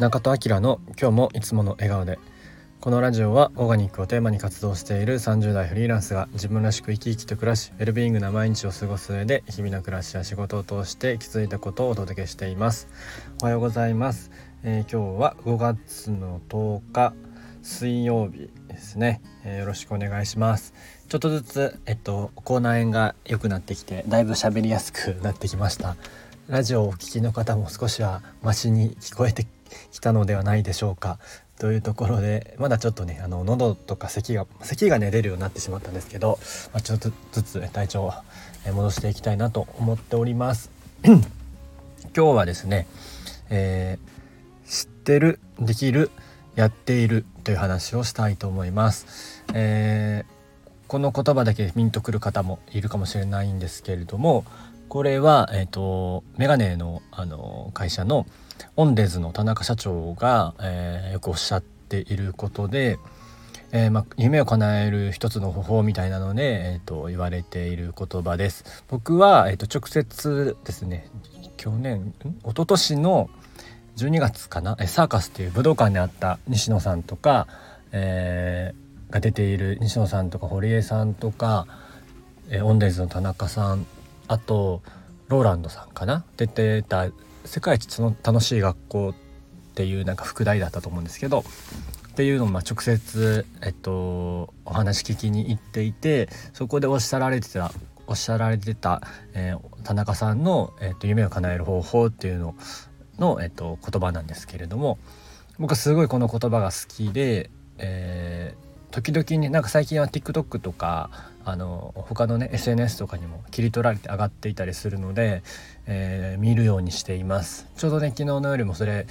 中戸明の今日もいつもの笑顔で。このラジオはオーガニックをテーマに活動している30代フリーランスが自分らしく生き生きと暮らしウェルビーイングな毎日を過ごす上で日々の暮らしや仕事を通して気づいたことをお届けしています。おはようございます、えー、今日は5月の10日水曜日ですね、えー、よろしくお願いします。ちょっとずつえっと口内炎が良くなってきてだいぶ喋りやすくなってきました。ラジオをお聞きの方も少しはマシに聞こえてきたのではないでしょうか。というところでまだちょっとねあの喉とか咳が咳がね出るようになってしまったんですけど、まあ、ちょっとずつ体調を戻していきたいなと思っております。今日はですね、えー、知ってるできるやっているという話をしたいと思います、えー、この言葉だけミンとくる方もいるかもしれないんですけれどもこれは、えーと、メガネのあの会社のオンデーズの田中社長が、えー、よくおっしゃっていることで、えー、ま夢を叶える一つの方法みたいなので、えーと、言われている言葉です。僕は、えーと、直接ですね去年一昨年の12月かな？サーカスっていう武道館にあった西野さんとか、えー、が出ている西野さんとか堀江さんとか、えー、オンデーズの田中さんあとローランドさんかな？出てた「世界一の楽しい学校」っていうなんか副題だったと思うんですけどっていうのをま直接、えっと、お話聞きに行っていてそこでおっしゃられてたおっしゃられてた、えー、田中さんの、えっと、夢を叶える方法っていうのの、えっと、言葉なんですけれども僕はすごいこの言葉が好きで、えー、時々ねなんか最近は TikTok とかあの他のね SNS とかにも切り取られて上がっていたりするので、えー、見るようにしています。ちょうどね昨日の夜もそれ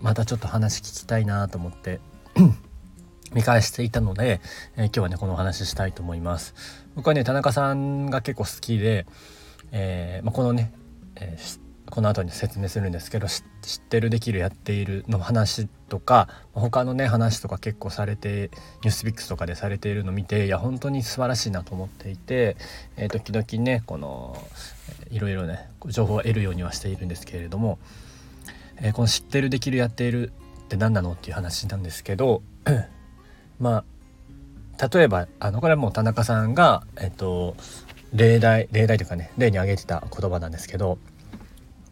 またちょっと話聞きたいなと思って 見返していたので、えー、今日はねこのお話ししたいと思います。僕はね田中さんが結構好きで、えーまあ、このね、えー、この後に説明するんですけど知ってるできるやっているの話とか他のね話とか結構されてニュースビックスとかでされているの見ていや本当に素晴らしいなと思っていて、えー、時々ねこのいろいろね情報を得るようにはしているんですけれども、えー、この知ってるできるやっているって何なのっていう話なんですけどまあ例えばあのこれはもう田中さんがえっ、と例題例題というかね例に挙げてた言葉なんですけど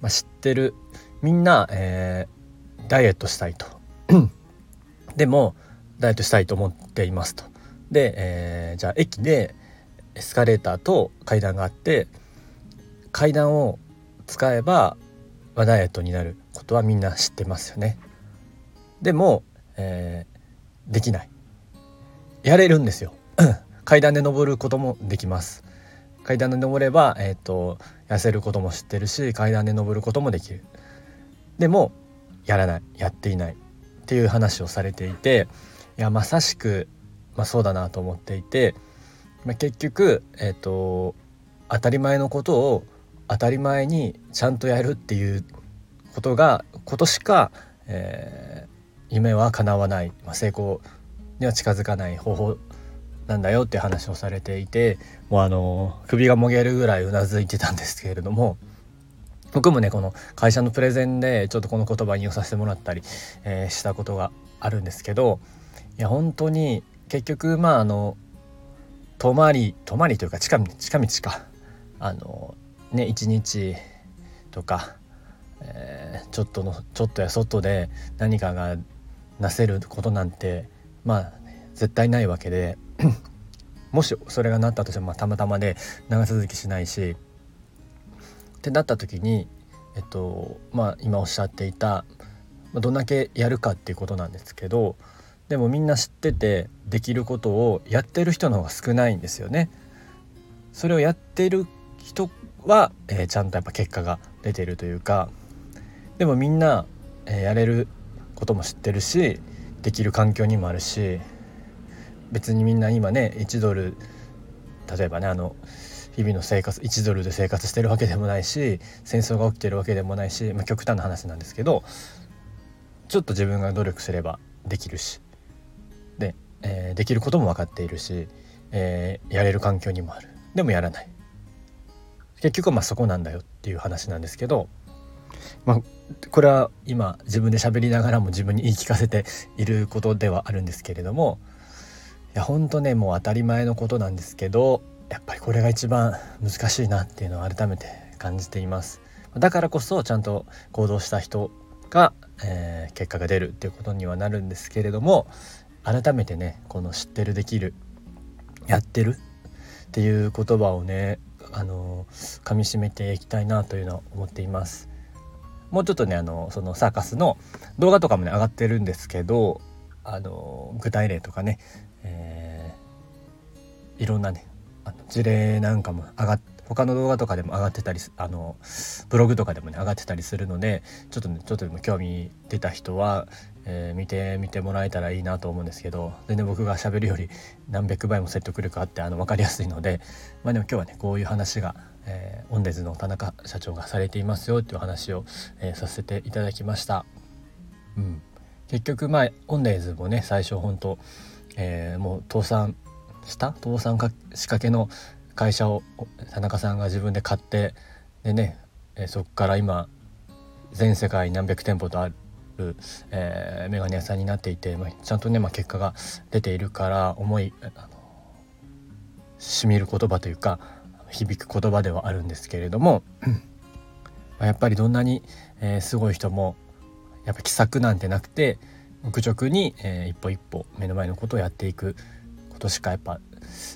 まあ、知ってるみんな、えー、ダイエットしたいと。でもダイエットしたいと思っていますと。で、えー、じゃあ駅でエスカレーターと階段があって階段を使えば、ダイエットになる。ことはみんな知ってますよね。でも、えー、できない。やれるんですよ。階段で登ることもできます。階段で登れば、えーと、痩せることも知ってるし階段で登ることもできる。でもやらない。やっていない。っていう話をされていていやまさしく、まあ、そうだなと思っていて、まあ、結局、えーと、当たり前のことを当たり前にちゃんとやるっていうことがことしか、えー、夢は叶わない、まあ、成功には近づかない方法なんだよって話をされていてもうあの首がもげるぐらいうなずいてたんですけれども僕もねこの会社のプレゼンでちょっとこの言葉引用させてもらったり、えー、したことがあるんですけどいや本当に結局まああの泊まり泊まりというか近道近道か。あのね一日とか、えー、ちょっとのちょっとや外で何かがなせることなんてまあ絶対ないわけで もしそれがなったとしても、まあ、たまたまで長続きしないしってなった時にえっとまあ今おっしゃっていたどんだけやるかっていうことなんですけどでもみんな知っててできることをやってる人の方が少ないんですよね。それをやってる人は、えー、ちゃんとやっぱ結果が出てるというかでもみんな、えー、やれることも知ってるしできる環境にもあるし別にみんな今ね1ドル例えばねあの日々の生活1ドルで生活してるわけでもないし戦争が起きてるわけでもないし、まあ、極端な話なんですけどちょっと自分が努力すればできるしで、えー、できることも分かっているし、えー、やれる環境にもある。でもやらない。結局まあそこなんだよっていう話なんですけどまあこれは今自分で喋りながらも自分に言い聞かせていることではあるんですけれどもやほんとねもう当たり前のことなんですけどやっぱりこれが一番難しいなっていうのを改めて感じています。だからこそちゃんと行動した人が、えー、結果が出るっていうことにはなるんですけれども改めてねこの知ってるできるやってるっていう言葉をねあの噛みしめていきたいなというのは思っています。もうちょっとねあのそのサーカスの動画とかもね上がってるんですけどあの具体例とかね、えー、いろんなねあの事例なんかも上がっ他の動画とかでも上がってたりあのブログとかでもね上がってたりするのでちょっとねちょっとでも興味出た人は、えー、見てみてもらえたらいいなと思うんですけど全然僕がしゃべるより何百倍も説得力あってあの分かりやすいのでまあでも今日はねこういう話が、えー、オンデーズの田中社長がされていますよっていう話を、えー、させていただきました。うん、結局まあオンデーズもね最初本当、えー、もう倒産した？倒産しかけの会社を田中さんが自分で買ってでね、えー、そこから今全世界何百店舗とある、えー、メガネ屋さんになっていて、まあ、ちゃんとね、まあ、結果が出ているから思いあのしみる言葉というか響く言葉ではあるんですけれども まあ、やっぱりどんなに、えー、すごい人もやっぱ気さくなんてなくて愚直に、えー、一歩一歩目の前のことをやっていくことしかやっぱ、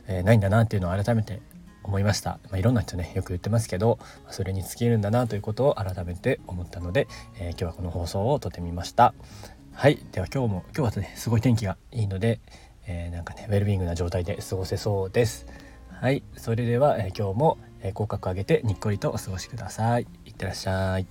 えー、ないんだなっていうのを改めて思いました、まあ、いろんな人ねよく言ってますけどそれに尽きるんだなということを改めて思ったので、えー、今日はこの放送を撮ってみました。はいでは今日も今日はねすごい天気がいいので、えー、なんかねウェルビングな状態で過ごせそうです。はいそれでは、えー、今日も、え口角上げてにっこりとお過ごしください。いってらっしゃい。